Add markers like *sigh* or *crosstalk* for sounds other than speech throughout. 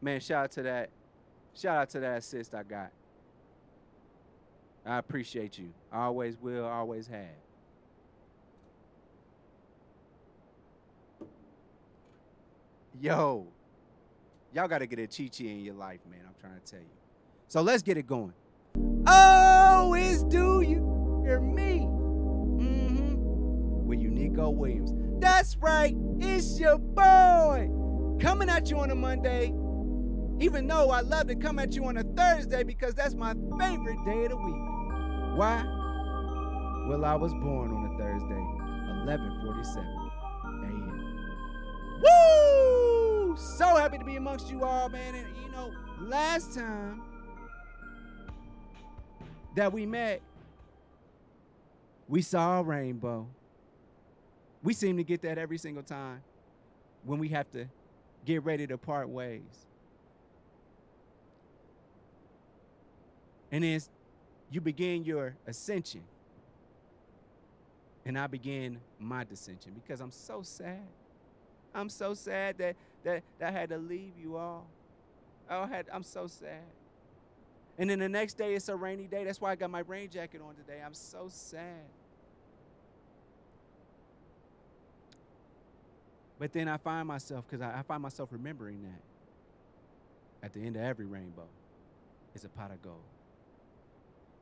Man, shout out to that. Shout out to that assist I got. I appreciate you. I always will, always have. Yo, y'all got to get a Chi Chi in your life, man. I'm trying to tell you. So let's get it going. Oh, do you hear me? Mm-hmm. With you, Nico Williams. That's right. It's your boy coming at you on a Monday. Even though I love to come at you on a Thursday because that's my favorite day of the week. Why? Well, I was born on a Thursday, 11:47 a.m. Woo! So happy to be amongst you all, man. And you know, last time that we met, we saw a rainbow. We seem to get that every single time when we have to get ready to part ways. And then you begin your ascension. And I begin my descension because I'm so sad. I'm so sad that that, that I had to leave you all. Oh, I had I'm so sad. And then the next day it's a rainy day. That's why I got my rain jacket on today. I'm so sad. But then I find myself, because I, I, find myself remembering that at the end of every rainbow is a pot of gold.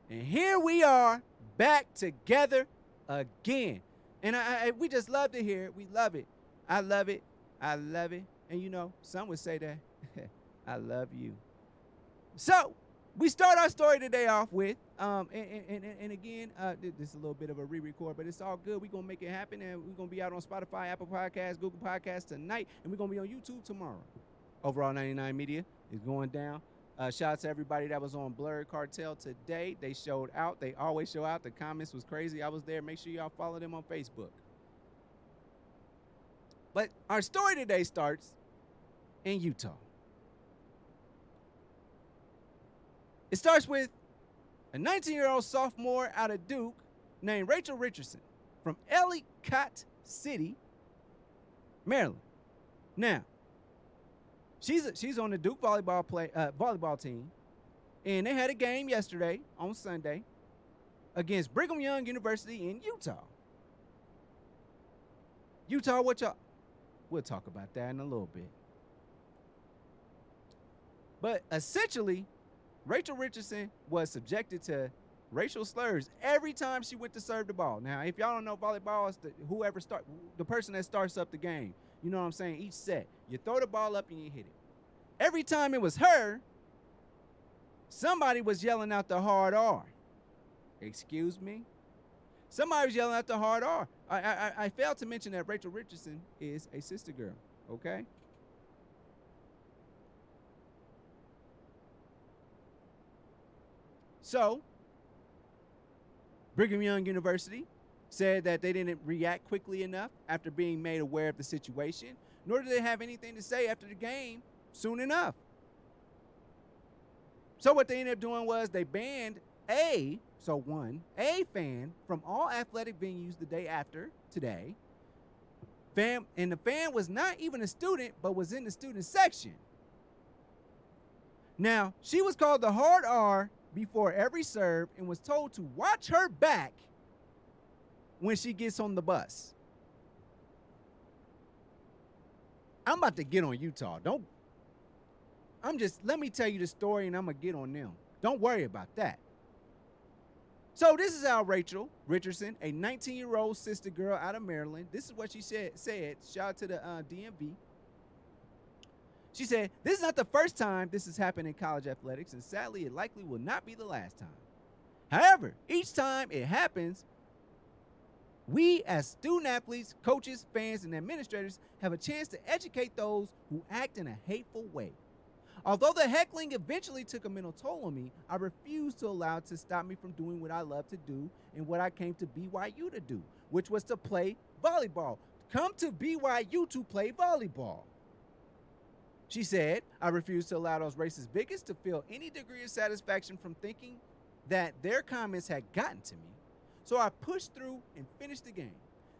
And here we are back together again. And I, I, we just love to hear it. We love it. I love it. I love it. And you know, some would say that *laughs* I love you. So we start our story today off with, um, and, and, and, again, uh, this is a little bit of a re-record, but it's all good. We're gonna make it happen, and we're gonna be out on Spotify, Apple Podcasts, Google Podcasts tonight, and we're gonna be on YouTube tomorrow. Overall 99 Media is going down. Uh, shout out to everybody that was on Blurred Cartel today. They showed out. They always show out. The comments was crazy. I was there. Make sure y'all follow them on Facebook. But our story today starts in Utah. It starts with a 19 year old sophomore out of Duke named Rachel Richardson from Ellicott City, Maryland. Now, she's she's on the Duke volleyball play uh, volleyball team, and they had a game yesterday on Sunday against Brigham Young University in Utah. Utah, what y'all? We'll talk about that in a little bit. But essentially, Rachel Richardson was subjected to racial slurs every time she went to serve the ball. Now, if y'all don't know volleyball, it's the, whoever start the person that starts up the game. You know what I'm saying? Each set, you throw the ball up and you hit it. Every time it was her, somebody was yelling out the hard R. Excuse me. Somebody was yelling out the hard R. I, I, I failed to mention that Rachel Richardson is a sister girl. Okay. So, Brigham Young University said that they didn't react quickly enough after being made aware of the situation, nor did they have anything to say after the game soon enough. So, what they ended up doing was they banned a, so one, a fan from all athletic venues the day after today. Fan, and the fan was not even a student, but was in the student section. Now, she was called the hard R before every serve and was told to watch her back when she gets on the bus. I'm about to get on Utah. Don't I'm just let me tell you the story and I'm gonna get on them. Don't worry about that. So this is our Rachel Richardson, a 19-year-old sister girl out of Maryland, this is what she said. Said, shout out to the uh, DMV. She said, This is not the first time this has happened in college athletics, and sadly, it likely will not be the last time. However, each time it happens, we as student athletes, coaches, fans, and administrators have a chance to educate those who act in a hateful way. Although the heckling eventually took a mental toll on me, I refused to allow it to stop me from doing what I love to do and what I came to BYU to do, which was to play volleyball. Come to BYU to play volleyball. She said, I refuse to allow those racist bigots to feel any degree of satisfaction from thinking that their comments had gotten to me. So I pushed through and finished the game.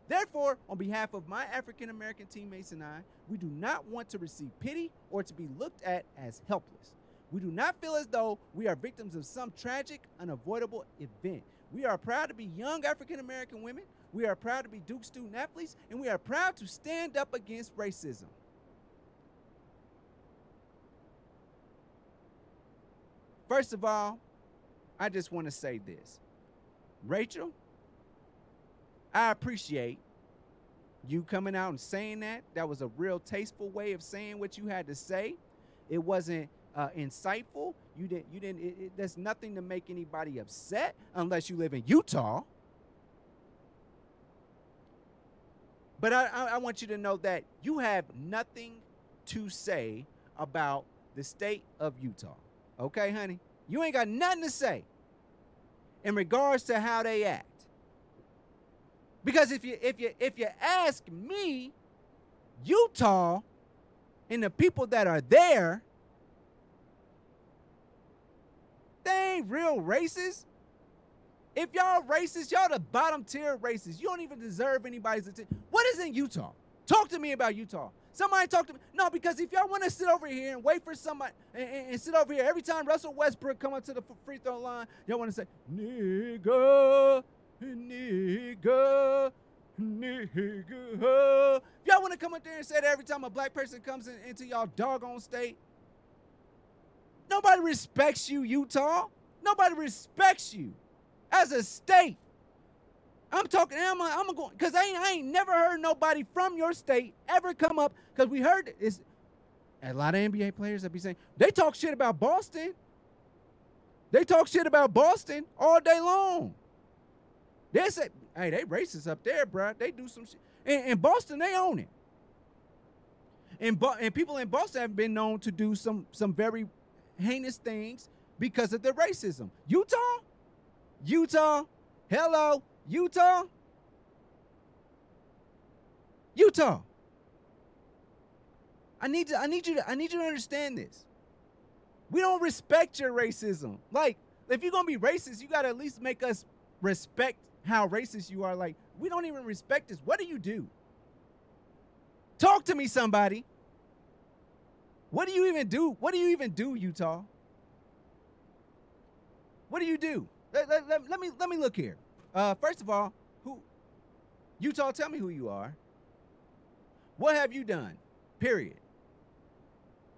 Therefore, on behalf of my African American teammates and I, we do not want to receive pity or to be looked at as helpless. We do not feel as though we are victims of some tragic, unavoidable event. We are proud to be young African American women. We are proud to be Duke student athletes, and we are proud to stand up against racism. First of all, I just want to say this Rachel, I appreciate you coming out and saying that. That was a real tasteful way of saying what you had to say. It wasn't uh, insightful. You didn't. You didn't. It, it, there's nothing to make anybody upset unless you live in Utah. But I, I, I want you to know that you have nothing to say about the state of Utah. Okay, honey? You ain't got nothing to say in regards to how they act. Because if you if you if you ask me, Utah and the people that are there, they ain't real racist. If y'all racist, y'all the bottom tier racist. You don't even deserve anybody's attention. What is in Utah? Talk to me about Utah. Somebody talk to me. No, because if y'all want to sit over here and wait for somebody and, and, and, sit over here every time Russell Westbrook come up to the free throw line, y'all want to say nigga, nigga, nigga. If y'all want to come up there and say that every time a black person comes in, into y'all doggone state, nobody respects you, Utah. Nobody respects you as a state. I'm talking. I'm. A, I'm going because I ain't. I ain't never heard nobody from your state ever come up because we heard it's a lot of NBA players that be saying they talk shit about Boston. They talk shit about Boston all day long. They say, "Hey, they racist up there, bro. They do some shit." In, Boston, they own it. And Bo- and people in Boston have been known to do some some very heinous things because of their racism. Utah, Utah, hello, Utah? Utah. I need to I need you to I need you to understand this. We don't respect your racism. Like, if you're gonna be racist, you gotta at least make us respect how racist you are. Like, we don't even respect this. What do you do? Talk to me, somebody. What do you even do? What do you even do, Utah? What do you do? Let, let, let, let me let me look here. Uh, first of all, who Utah, tell me who you are. What have you done? Period.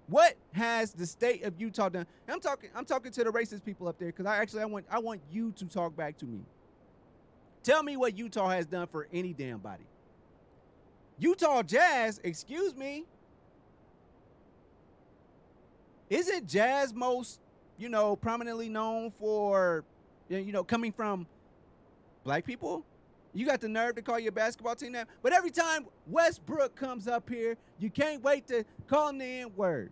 What has the state of Utah done? I'm talking I'm talking to the racist people up there because I actually I want I want you to talk back to me. Tell me what Utah has done for any damn body. Utah Jazz, excuse me. Isn't Jazz most, you know, prominently known for you know coming from black people. You got the nerve to call your basketball team that. But every time Westbrook comes up here, you can't wait to call him the N word.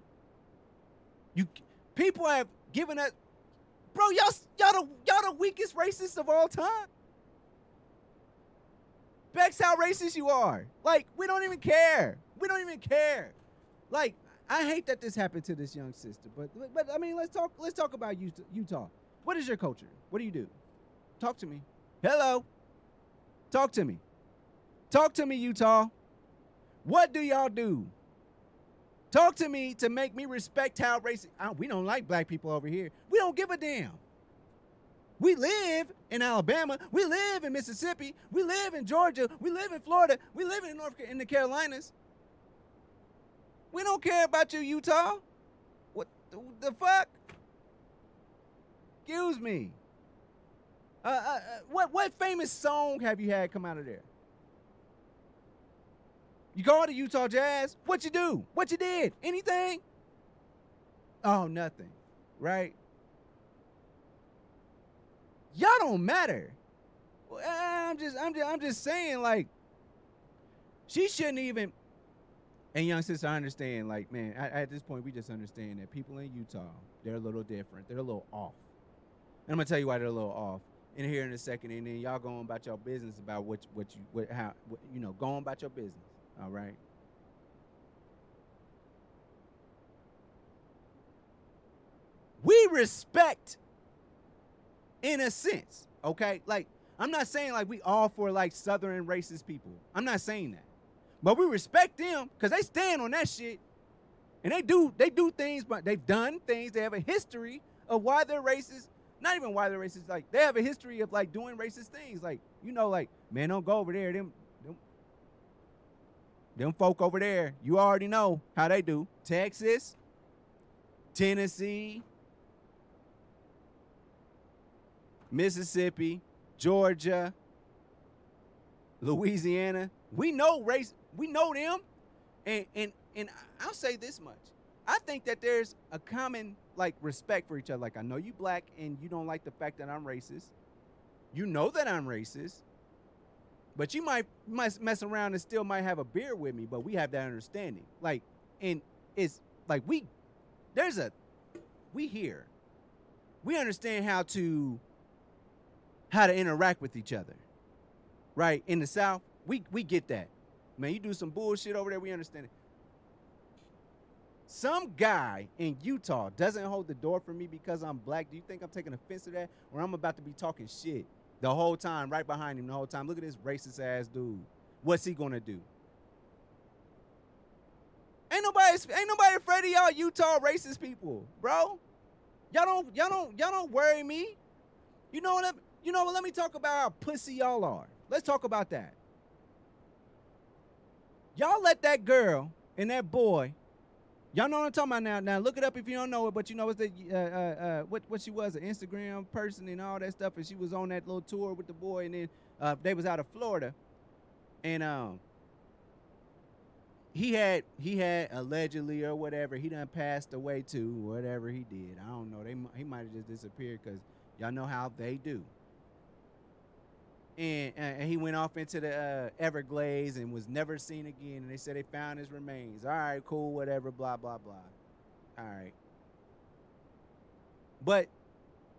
You people have given us, bro. Y'all, y'all the y'all the weakest racists of all time. Bex, how racist you are. Like we don't even care. We don't even care. Like I hate that this happened to this young sister, but but I mean let's talk let's talk about Utah. What is your culture? What do you do? Talk to me. Hello. Talk to me. Talk to me, Utah. What do y'all do? Talk to me to make me respect how racist. we don't like black people over here. We don't give a damn. We live in Alabama. We live in Mississippi. We live in Georgia. We live in Florida. We live in North in the Carolinas. We don't care about you, Utah. What the, fuck? Excuse me. Uh, uh, uh, what what famous song have you had come out of there? You go to Utah Jazz. What you do? What you did? Anything? Oh, nothing. Right? Y'all don't matter. I'm just, I'm just, I'm just saying, like, she shouldn't even. And young sister, I understand. Like, man, at, this point, we just understand that people in Utah, they're a little different. They're a little off. And I'm gonna tell you why they're a little off in here in a second, and then y'all going about your business about what what you what how what, you know going about your business. All right. We respect, in a sense, okay. Like I'm not saying like we all for like southern racist people. I'm not saying that. But we respect them because they stand on that shit. And they do they do things, but they've done things. They have a history of why they're racist. Not even why they're racist. Like they have a history of like doing racist things. Like, you know, like, man, don't go over there. Them them, them folk over there, you already know how they do. Texas, Tennessee, Mississippi, Georgia, Louisiana. We know race, we know them. And and and I'll say this much. I think that there's a common like respect for each other. Like I know you black and you don't like the fact that I'm racist. You know that I'm racist. But you might might mess around and still might have a beer with me, but we have that understanding. Like and it's like we there's a we here. We understand how to how to interact with each other. Right? In the South, we we get that. Man, you do some bullshit over there, we understand it. Some guy in Utah doesn't hold the door for me because I'm black. Do you think I'm taking offense to that? Or I'm about to be talking shit the whole time, right behind him the whole time. Look at this racist ass dude. What's he gonna do? Ain't nobody ain't nobody afraid of y'all Utah racist people, bro. Y'all don't y'all don't y'all don't worry me. You know what? You know what? Let me talk about how pussy y'all are. Let's talk about that. Y'all let that girl and that boy. Y'all know what I'm talking about now. Now look it up if you don't know it, but you know it's the uh, uh, uh, what what she was an Instagram person and all that stuff, and she was on that little tour with the boy, and then uh, they was out of Florida, and um, he had he had allegedly or whatever he done passed away to whatever he did. I don't know. They he might have just disappeared because y'all know how they do and, and he went off into the uh, Everglades and was never seen again. And they said they found his remains. All right, cool, whatever, blah blah blah. All right, but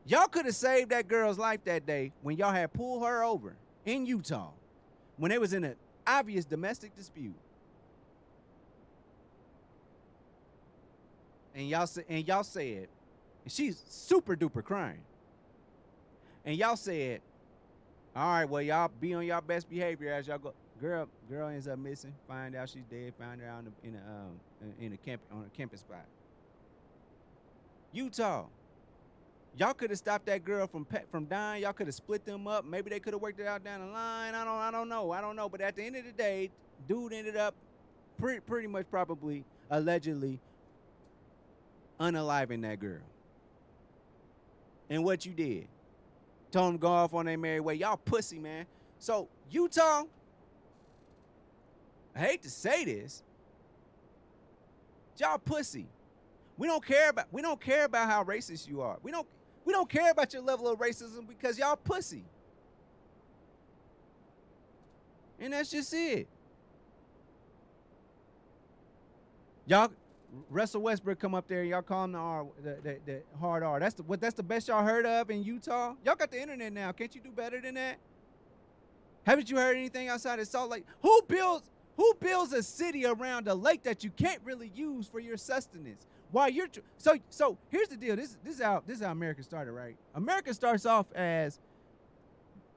y'all could have saved that girl's life that day when y'all had pulled her over in Utah when they was in an obvious domestic dispute. And y'all said, and y'all said, and she's super duper crying. And y'all said, all right, well, y'all be on y'all best behavior as y'all go. Girl, girl ends up missing. Find out she's dead. Find her out in a, in a um in a camp on a camping spot. Utah. Y'all could have stopped that girl from from dying. Y'all could have split them up. Maybe they could have worked it out down the line. I don't I don't know. I don't know. But at the end of the day, dude ended up pretty pretty much probably allegedly unaliving that girl. And what you did? Told them to go off on their merry way. Y'all pussy, man. So Utah, I hate to say this, y'all pussy. We don't care about we don't care about how racist you are. We don't we don't care about your level of racism because y'all pussy. And that's just it. Y'all Russell Westbrook come up there, y'all call him the R, the, the, the hard R. That's the what. That's the best y'all heard of in Utah. Y'all got the internet now. Can't you do better than that? Haven't you heard anything outside of Salt Lake? Who builds who builds a city around a lake that you can't really use for your sustenance? While you're tr- so so here's the deal. This this is how this is how America started, right? America starts off as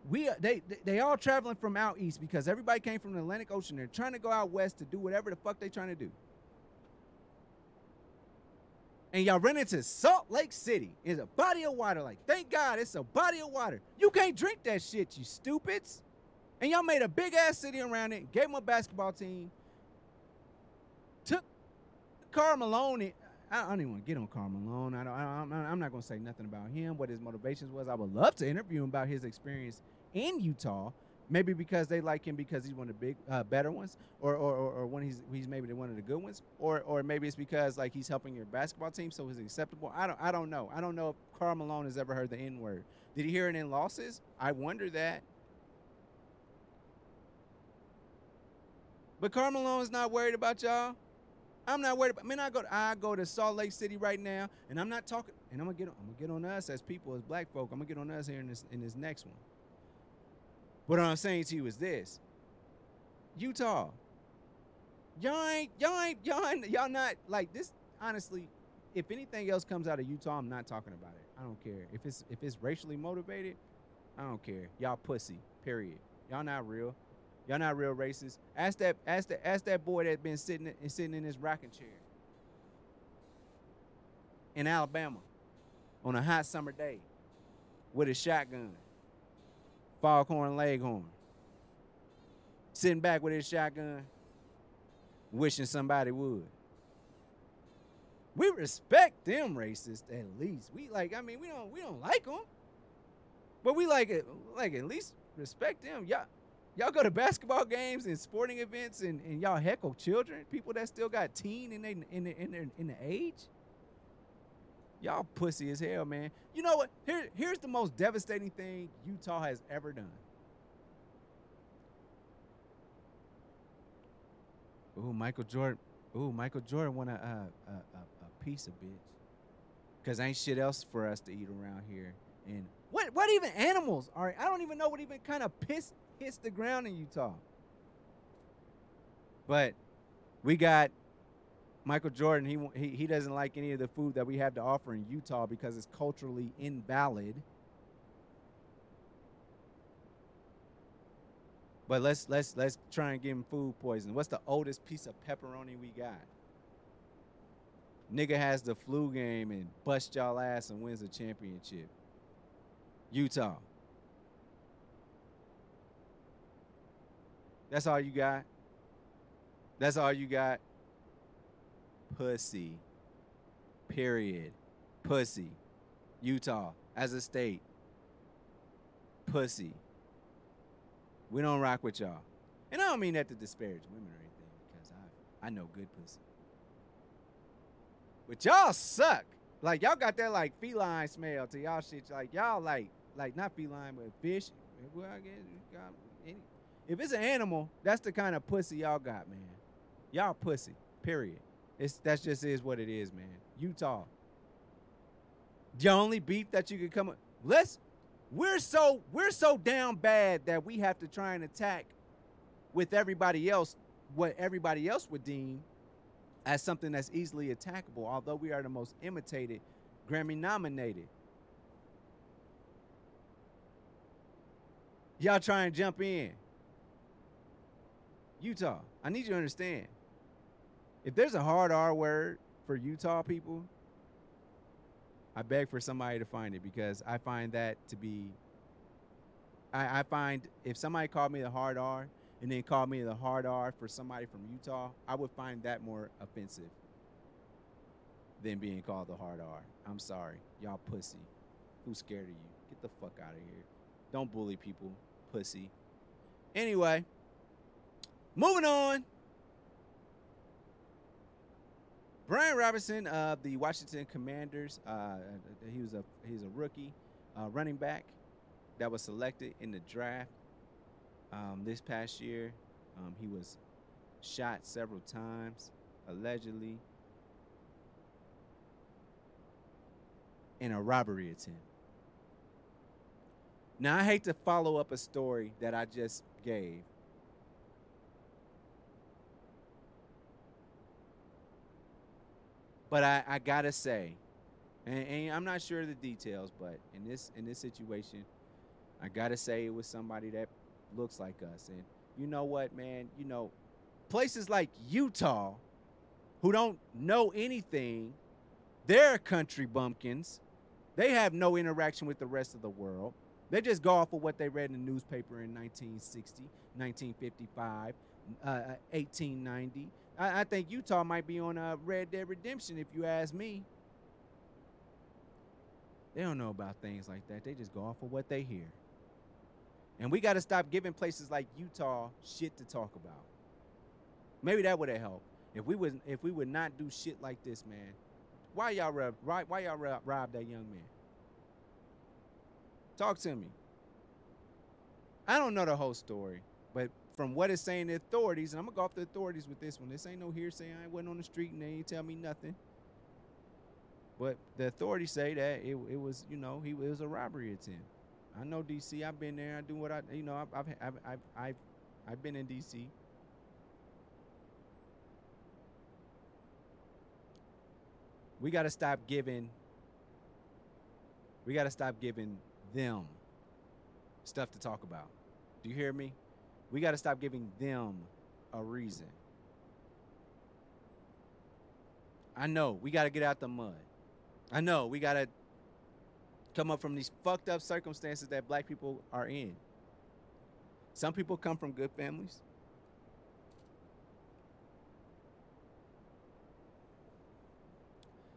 we they they all traveling from out east because everybody came from the Atlantic Ocean. They're trying to go out west to do whatever the fuck they're trying to do and y'all run into Salt Lake City. It's a body of water. Like, thank God it's a body of water. You can't drink that shit, you stupids. And y'all made a big ass city around it, gave them a basketball team, took Karl Malone. I don't even want to get on Karl Malone. I don't, I am not going to say nothing about him, what his motivations was. I would love to interview him about his experience in Utah Maybe because they like him because he's one of the big, uh, better ones, or, or, or, or when he's he's maybe one of the good ones, or or maybe it's because like he's helping your basketball team, so he's acceptable. I don't I don't know. I don't know if Karl Malone has ever heard the N word. Did he hear it in losses? I wonder that. But Malone is not worried about y'all. I'm not worried about. Man, I go. To, I go to Salt Lake City right now, and I'm not talking. And I'm gonna get. I'm gonna get on us as people, as black folk. I'm gonna get on us here in this in this next one. What I'm saying to you is this Utah, y'all ain't, y'all ain't, y'all ain't, y'all not like this. Honestly, if anything else comes out of Utah, I'm not talking about it. I don't care if it's if it's racially motivated. I don't care. Y'all pussy. Period. Y'all not real. Y'all not real racist. Ask that ask that ask that boy that been sitting sitting in his rocking chair in Alabama on a hot summer day with a shotgun, foghorn leghorn, sitting back with his shotgun, wishing somebody would. We respect them racists at least. We like, I mean, we don't we don't like them, but we like it like at least respect them. Y'all y'all go to basketball games and sporting events and, and y'all heckle children, people that still got teen in they in the, in, the, in the age. Y'all pussy as hell, man. You know what? Here, here's the most devastating thing Utah has ever done. Ooh, Michael Jordan. Ooh, Michael Jordan want a, a, a, a piece of bitch. Cause ain't shit else for us to eat around here. And what what even animals are? I don't even know what even kind of piss hits the ground in Utah. But we got Michael Jordan, he, he he doesn't like any of the food that we have to offer in Utah because it's culturally invalid. But let's let's let's try and give him food poisoning. What's the oldest piece of pepperoni we got? Nigga has the flu game and bust y'all ass and wins the championship. Utah. That's all you got. That's all you got pussy. Period. Pussy. Utah as a state. Pussy. We don't rock with y'all. And I don't mean that to disparage women or anything, because I I know good pussy. But y'all suck. Like y'all got that like feline smell to y'all shit. Like y'all like like not feline but fish. Well, I guess if it's an animal, that's the kind of pussy y'all got, man. Y'all pussy. Period. It's that's just is what it is, man. Utah. The only beef that you could come up. Let's we're so we're so down bad that we have to try and attack with everybody else what everybody else would deem as something that's easily attackable, although we are the most imitated, Grammy nominated. Y'all try and jump in. Utah, I need you to understand if there's a hard R word for Utah people, I beg for somebody to find it because I find that to be. I, I find if somebody called me the hard R and then called me the hard R for somebody from Utah, I would find that more offensive than being called the hard R. I'm sorry, y'all pussy. Who's scared of you? Get the fuck out of here. Don't bully people, pussy. Anyway, moving on. Brian Robinson of the Washington Commanders. Uh, he was a he's a rookie uh, running back that was selected in the draft um, this past year. Um, he was shot several times, allegedly, in a robbery attempt. Now, I hate to follow up a story that I just gave, But I, I gotta say, and, and, I'm not sure of the details, but in this in this situation, I gotta say it was somebody that looks like us. And you know what, man? You know, places like Utah, who don't know anything, they're country bumpkins. They have no interaction with the rest of the world. They just go off of what they read in the newspaper in 1960, 1955, uh, 1890. I, I think Utah might be on a Red Dead Redemption, if you ask me. They don't know about things like that. They just go off of what they hear. And we got to stop giving places like Utah shit to talk about. Maybe that would have helped. If we would if we would not do shit like this, man. Why y'all rob why, why y'all rob, rob that young man? Talk to me. I don't know the whole story, but from what it's saying the authorities, and I'm gonna go off the authorities with this one. This ain't no hearsay. I ain't went on the street and they ain't tell me nothing. But the authorities say that it, it was, you know, he it was a robbery attempt. I know DC. I've been there. I do what I, you know, I've I've I've I've, I've, I've been in DC. We got to stop giving. We got to stop giving them stuff to talk about. Do you hear me? We got to stop giving them a reason. I know we got to get out the mud. I know we got to come up from these fucked up circumstances that black people are in. Some people come from good families.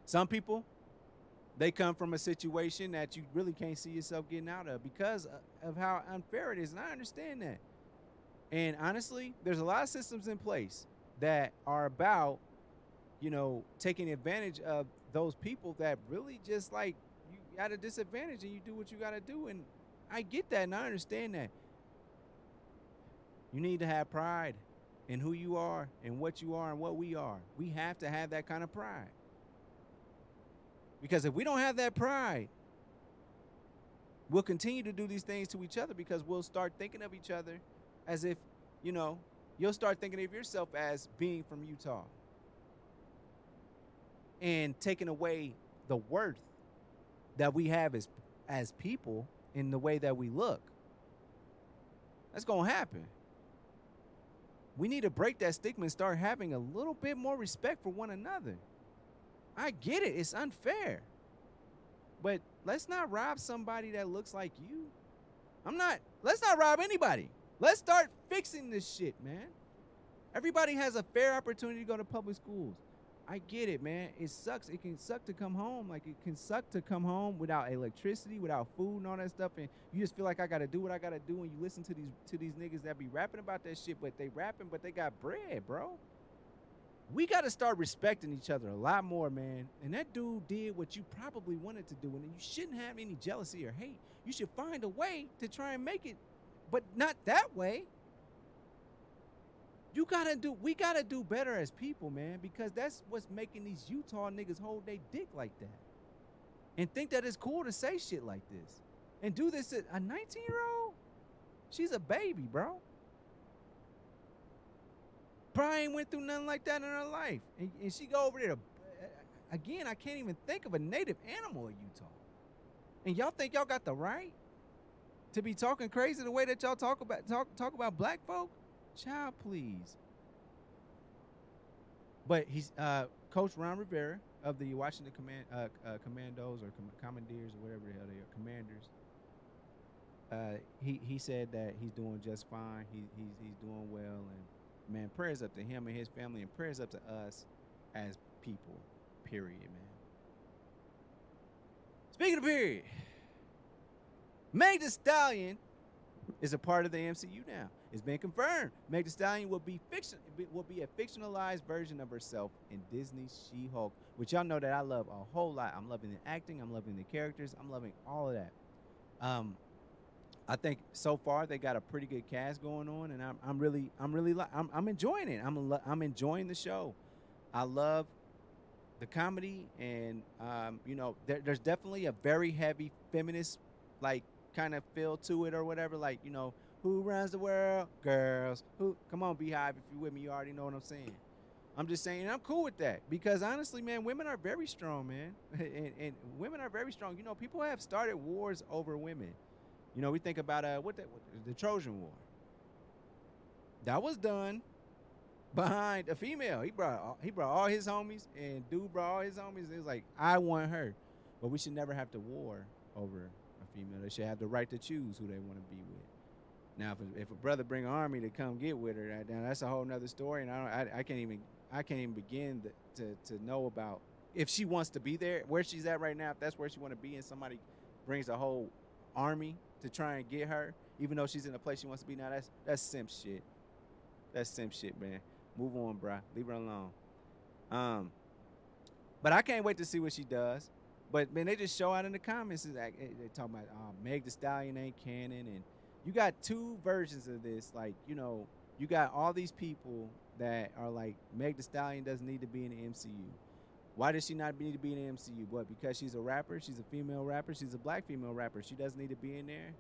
Some people, they come from a situation that you really can't see yourself getting out of because of how unfair it is. And I understand that. And honestly, there's a lot of systems in place that are about, you know, taking advantage of those people that really just like you at a disadvantage and you do what you got to do. And I get that and I understand that. You need to have pride in who you are and what you are and what we are. We have to have that kind of pride. Because if we don't have that pride, we'll continue to do these things to each other because we'll start thinking of each other as if, you know, you'll start thinking of yourself as being from Utah and taking away the worth that we have as as people in the way that we look. That's going to happen. We need to break that stigma and start having a little bit more respect for one another. I get it. It's unfair. But let's not rob somebody that looks like you. I'm not, let's not rob anybody. Let's start fixing this shit, man. Everybody has a fair opportunity to go to public schools. I get it, man. It sucks. It can suck to come home. Like it can suck to come home without electricity, without food and all that stuff. And you just feel like I gotta do what I gotta do. And you listen to these to these niggas that be rapping about that shit, but they rapping, but they got bread, bro we got to start respecting each other a lot more, man. And that dude did what you probably wanted to do, and you shouldn't have any jealousy or hate. You should find a way to try and make it, but not that way. You gotta do. We gotta do better as people, man, because that's what's making these Utah niggas hold their dick like that, and think that it's cool to say shit like this, and do this at a 19 year old. She's a baby, bro. Brian went through nothing like that in her life. And, and she go over there to, again, I can't even think of a native animal in Utah. And y'all think y'all got the right to be talking crazy the way that y'all talk about talk talk about black folk? Child, please. But he's uh, Coach Ron Rivera of the Washington Command uh, uh, Commandos or com- Commandeers or whatever the hell they are, Commanders. Uh, he he said that he's doing just fine. He, he's he's doing well, and man, prayers up to him and his family, and prayers up to us as people. Period, man. Speaking of period, Meg Thee Stallion is a part of the MCU now. It's been confirmed. Meg Thee Stallion will be fiction will be a fictionalized version of herself in Disney's She-Hulk, which y'all know that I love a whole lot. I'm loving the acting, I'm loving the characters, I'm loving all of that. Um, I think so far they got a pretty good cast going on, and I'm, I'm really I'm really I'm, I'm enjoying it. I'm I'm enjoying the show. I love the comedy, and um, you know there, there's definitely a very heavy feminist like kind of feel to it or whatever. Like you know who runs the world, girls. Who come on, BeyHive, if you're with me, you already know what I'm saying. I'm just saying I'm cool with that because honestly, man, women are very strong, man, *laughs* and, and women are very strong. You know, people have started wars over women. You know, we think about uh, what, the, the Trojan War. That was done behind a female. He brought all, he brought all his homies, and dude brought all his homies. It was like I want her, but we should never have to war over female. They should have the right to choose who they want to be with. Now, if a, if a brother bring an army to come get with her, now that's a whole nother story, and I, I, I can't even I can't even begin to, to to know about if she wants to be there, where she's at right now. If that's where she want to be, and somebody brings a whole army to try and get her, even though she's in a place she wants to be now. That's that's simp shit. That's simp shit, man. Move on, bruh. Leave her alone. Um, but I can't wait to see what she does. But man, they just show out in the comments. Like, they talk about um, Meg Thee Stallion ain't canon, and you got two versions of this. Like you know, you got all these people that are like Meg Thee Stallion doesn't need to be in the MCU. Why does she not need to be in the MCU? What? Because she's a rapper. She's a female rapper. She's a black female rapper. She doesn't need to be in there.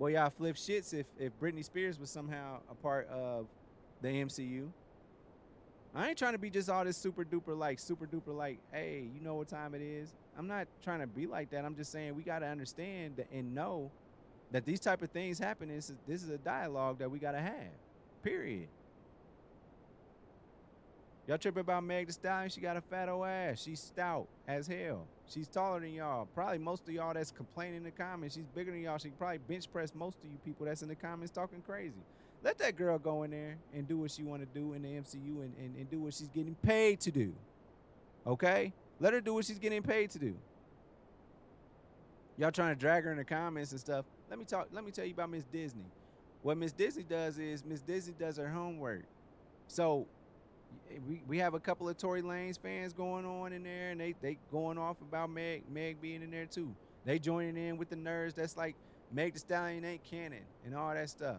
Boy, y'all flip shits if if Britney Spears was somehow a part of the MCU. I ain't trying to be just all this super duper like super duper like, hey, you know what time it is. I'm not trying to be like that. I'm just saying we got to understand and know that these type of things happen. This is, this is a dialogue that we got to have. Period. Y'all tripping about Meg Thee Stallion? She got a fat old ass. She's stout as hell. She's taller than y'all. Probably most of y'all that's complaining in the comments. She's bigger than y'all. She probably bench press most of you people that's in the comments talking crazy. Let that girl go in there and do what she want to do in the MCU and, and, and do what she's getting paid to do. Okay? Let her do what she's getting paid to do. Y'all trying to drag her in the comments and stuff. Let me talk. Let me tell you about Miss Disney. What Miss Disney does is Miss Disney does her homework. So we, we have a couple of Tory Lanez fans going on in there, and they they going off about Meg Meg being in there too. They joining in with the nerds. That's like Meg Thee Stallion ain't canon and all that stuff.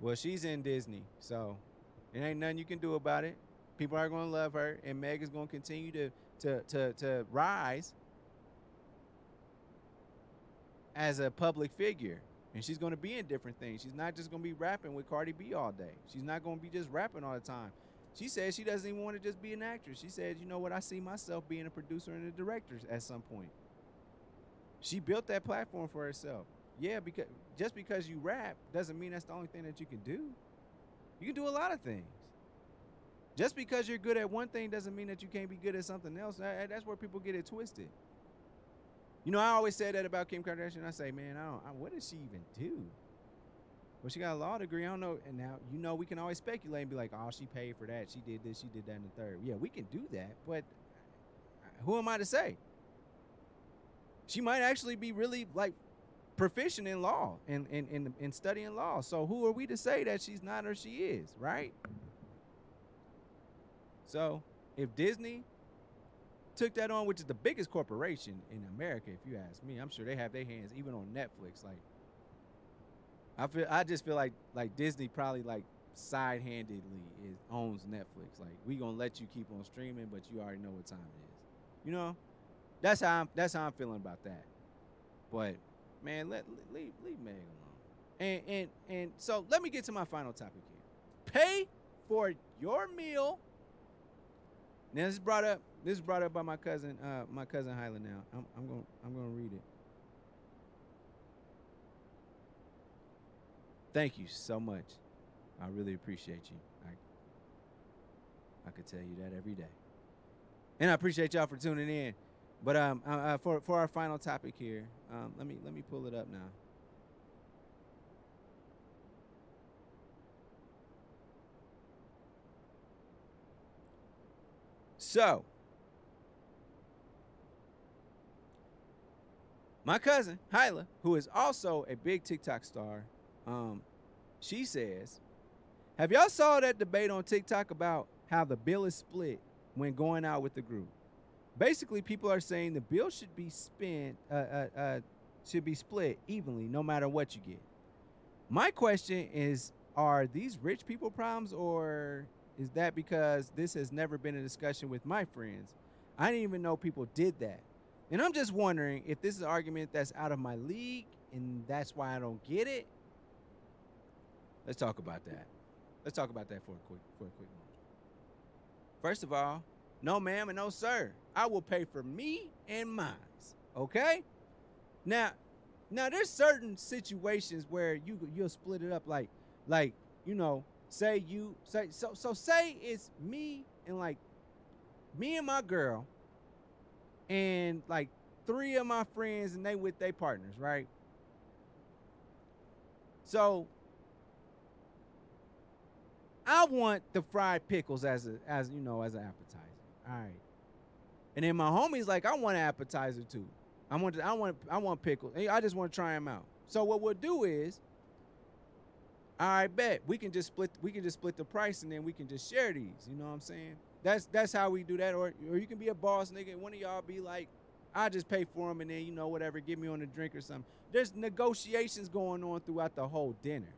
Well, she's in Disney, so it ain't nothing you can do about it. People are gonna love her, and Meg is gonna continue to to to to rise as a public figure. And she's going to be in different things. She's not just going to be rapping with Cardi B all day. She's not going to be just rapping all the time. She says she doesn't even want to just be an actress. She said, you know what, I see myself being a producer and a director at some point. She built that platform for herself. Yeah, because just because you rap doesn't mean that's the only thing that you can do. You can do a lot of things. Just because you're good at one thing doesn't mean that you can't be good at something else. That's where people get it twisted. You know, I always say that about Kim Kardashian. I say, man, I don't. I, what does she even do? Well, she got a law degree. I don't know. And now, you know, we can always speculate and be like, oh, she paid for that. She did this. She did that in the third. Yeah, we can do that. But uh, who am I to say? She might actually be really like proficient in law and in, in, in, studying law. So who are we to say that she's not or she is, right? So if Disney took that on, which is the biggest corporation in America, if you ask me. I'm sure they have their hands even on Netflix. Like, I feel, I just feel like like Disney probably like side handedly owns Netflix. Like, we gonna let you keep on streaming, but you already know what time it is. You know, that's how I'm that's how I'm feeling about that. But man, let leave leave Meg alone. And and and so let me get to my final topic here. Pay for your meal. Now this is brought up this is brought up by my cousin, uh, my cousin Hyla. Now I'm, I'm gonna I'm to read it. Thank you so much. I really appreciate you. I, I could tell you that every day. And I appreciate y'all for tuning in. But um, uh, uh, for for our final topic here, um, let me let me pull it up now. So, my cousin Hyla, who is also a big TikTok star, um, she says, "Have y'all saw that debate on TikTok about how the bill is split when going out with the group? Basically, people are saying the bill should be spent, uh, uh, uh, should be split evenly, no matter what you get. My question is, are these rich people problems, or is that because this has never been a discussion with my friends? I didn't even know people did that." And I'm just wondering if this is an argument that's out of my league and that's why I don't get it. Let's talk about that. Let's talk about that for a quick for a quick moment. First of all, no ma'am and no sir. I will pay for me and mine. Okay? Now, now there's certain situations where you you'll split it up like like, you know, say you say so so say it's me and like me and my girl and like three of my friends and they with their partners, right? So I want the fried pickles as a as you know as an appetizer. All right. And then my homies like I want an appetizer too. I want I want I want pickles. I just want to try them out. So what we'll do is I bet we can just split we can just split the price and then we can just share these. You know what I'm saying? That's that's how we do that. Or or you can be a boss nigga. One of y'all be like, I just pay for them and then you know whatever, give me on a drink or something. There's negotiations going on throughout the whole dinner.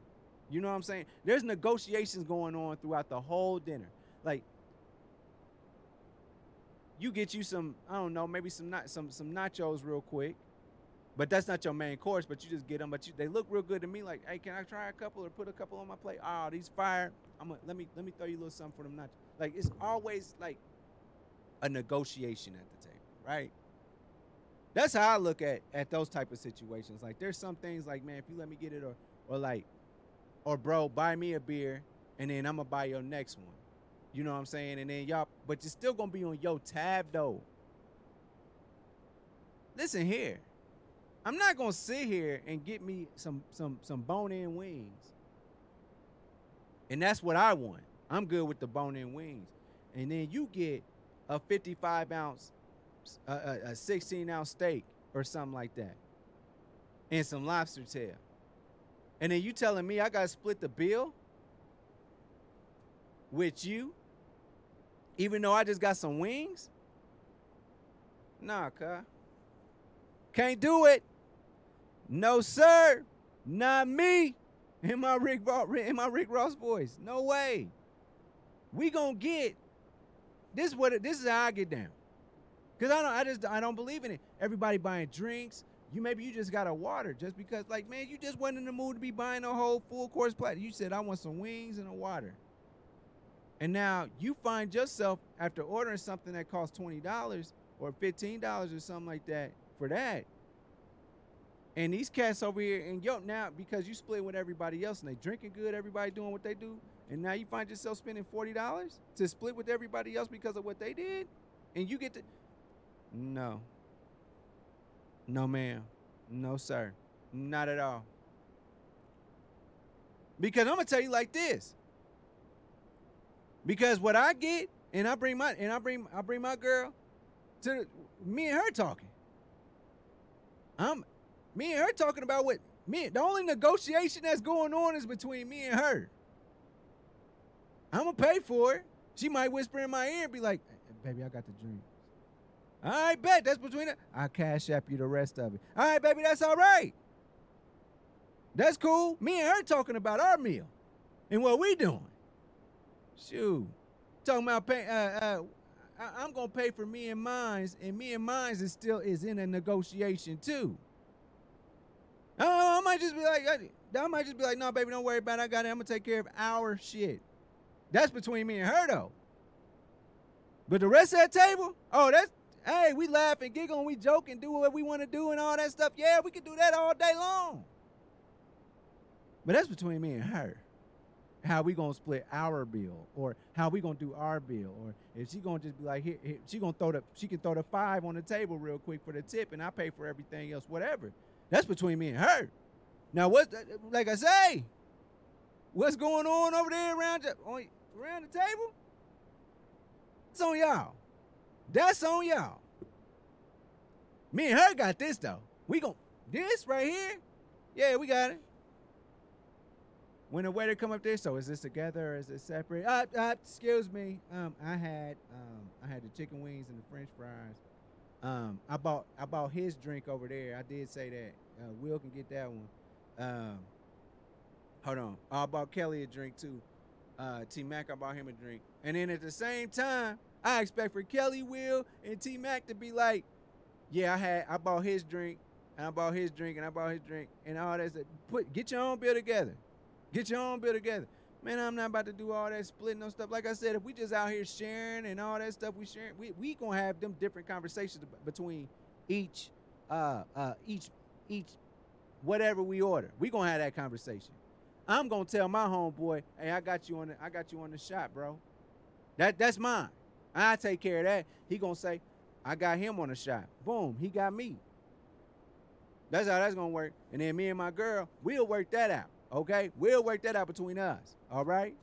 You know what I'm saying? There's negotiations going on throughout the whole dinner. Like you get you some, I don't know, maybe some not some some nachos real quick. But that's not your main course. But you just get them. But you, they look real good to me. Like, hey, can I try a couple or put a couple on my plate? Oh, these fire. I'm gonna let me let me throw you a little something for them nachos. Like it's always like a negotiation at the table, right? That's how I look at at those type of situations. Like there's some things like, man, if you let me get it, or or like, or bro, buy me a beer, and then I'm gonna buy your next one. You know what I'm saying? And then y'all, but you're still gonna be on your tab though. Listen here. I'm not gonna sit here and get me some some some bone-in wings. And that's what I want. I'm good with the bone-in wings. And then you get a 55 ounce, a, a, a 16 ounce steak or something like that, and some lobster tail. And then you telling me I gotta split the bill with you, even though I just got some wings? Nah, cuz. Can't do it. No, sir. Not me. In my Rick in my Rick Ross voice. No way. We gonna get this. Is what this is how I get down. Cause I don't. I just I don't believe in it. Everybody buying drinks. You maybe you just got a water just because like man you just wasn't in the mood to be buying a whole full course plate. You said I want some wings and a water. And now you find yourself after ordering something that costs twenty dollars or fifteen dollars or something like that for that and these cats over here, and yo, now because you split with everybody else and they drinking good, everybody doing what they do, and now you find yourself spending forty dollars to split with everybody else because of what they did, and you get to no, no, ma'am, no, sir, not at all. Because I'm gonna tell you like this. Because what I get, and I bring my and I bring I bring my girl to me and her talking. I'm me and her talking about what me. The only negotiation that's going on is between me and her. I'm gonna pay for it. She might whisper in my ear and be like, "Baby, I got the drink." All right, bet that's between it. I cash app you the rest of it. All right, baby, that's all right. That's cool. Me and her talking about our meal and what we doing. Shoot, talking about pay. Uh, uh, I, am gonna pay for me and mine's, and me and mine's is still is in a negotiation too. I, I might just be like, I, I might just be like, no, baby, don't worry about it. I got it. I'm gonna take care of our shit. That's between me and her though. But the rest of that table, oh, that's hey, we laugh and giggle and we joke and do what we want to do and all that stuff. Yeah, we can do that all day long. But that's between me and her. How we gonna split our bill, or how we gonna do our bill, or if she gonna just be like, here, here, she gonna throw the, she can throw the five on the table real quick for the tip, and I pay for everything else, whatever. That's between me and her. Now, what? Like I say, what's going on over there around on, around the table? It's on y'all. That's on y'all. Me and her got this though. We gonna this right here. Yeah, we got it. When the waiter come up there, so is this together or is it separate? Uh, uh, excuse me. Um, I had um, I had the chicken wings and the French fries. Um, I bought I bought his drink over there. I did say that. Uh, Will can get that one. Um, hold on. I bought Kelly a drink too. Uh, T Mac, I bought him a drink. And then at the same time, I expect for Kelly, Will, and T Mac to be like, yeah, I had I bought his drink, and I bought his drink, and I bought his drink, and all that. Put get your own bill together. Get your own bill together. Man, I'm not about to do all that splitting no stuff. Like I said, if we just out here sharing and all that stuff we sharing, we we gonna have them different conversations between each uh uh each each whatever we order. We gonna have that conversation. I'm gonna tell my homeboy, hey, I got you on the I got you on the shot, bro. That that's mine. I take care of that. He gonna say, I got him on the shot. Boom, he got me. That's how that's gonna work. And then me and my girl, we'll work that out. Okay? We'll work that out between us. All right?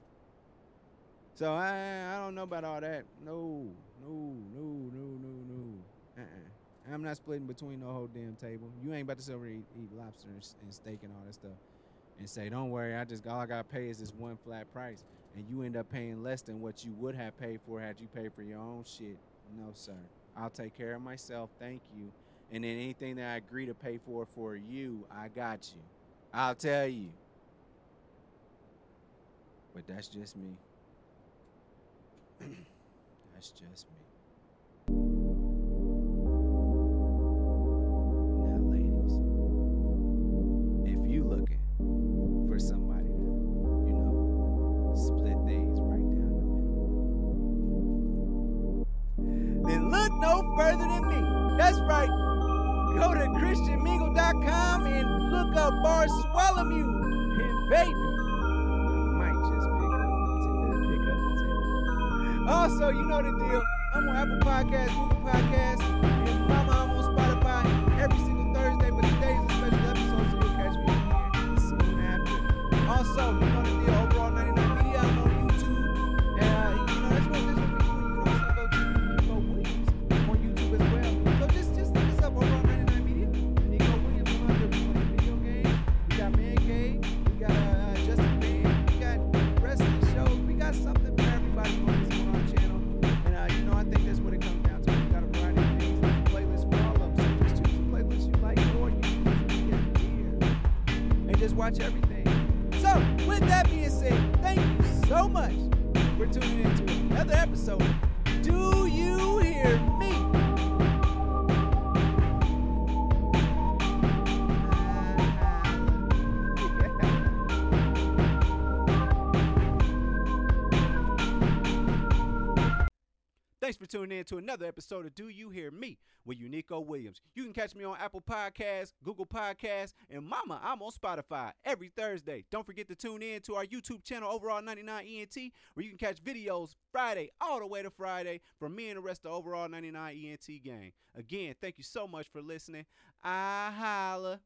So I I don't know about all that. No, no, no, no, no, no. Uh-uh. I'm not splitting between the whole damn table. You ain't about to sit over eat, eat lobster and, and, steak and all that stuff, and say, "Don't worry, I just all I gotta pay is this one flat price," and you end up paying less than what you would have paid for had you paid for your own shit. No, sir. I'll take care of myself. Thank you. And then anything that I agree to pay for for you, I got you. I'll tell you. But that's just me. *clears throat* that's just me. Now, ladies, if you looking for somebody to, you know, split things right down the middle, then look no further than me. That's right. Go to ChristianMingle.com and look up Bar Bartholomew and baby. So you know the deal. I'm on Apple Podcasts, Google Podcasts. tune in to another episode of Do You Hear Me with Unico Williams. You can catch me on Apple Podcasts, Google Podcasts, and Mama, I'm on Spotify every Thursday. Don't forget to tune in to our YouTube channel, Overall 99ENT, where you can catch videos Friday all the way to Friday from me and the rest of Overall 99ENT gang. Again, thank you so much for listening. I holla.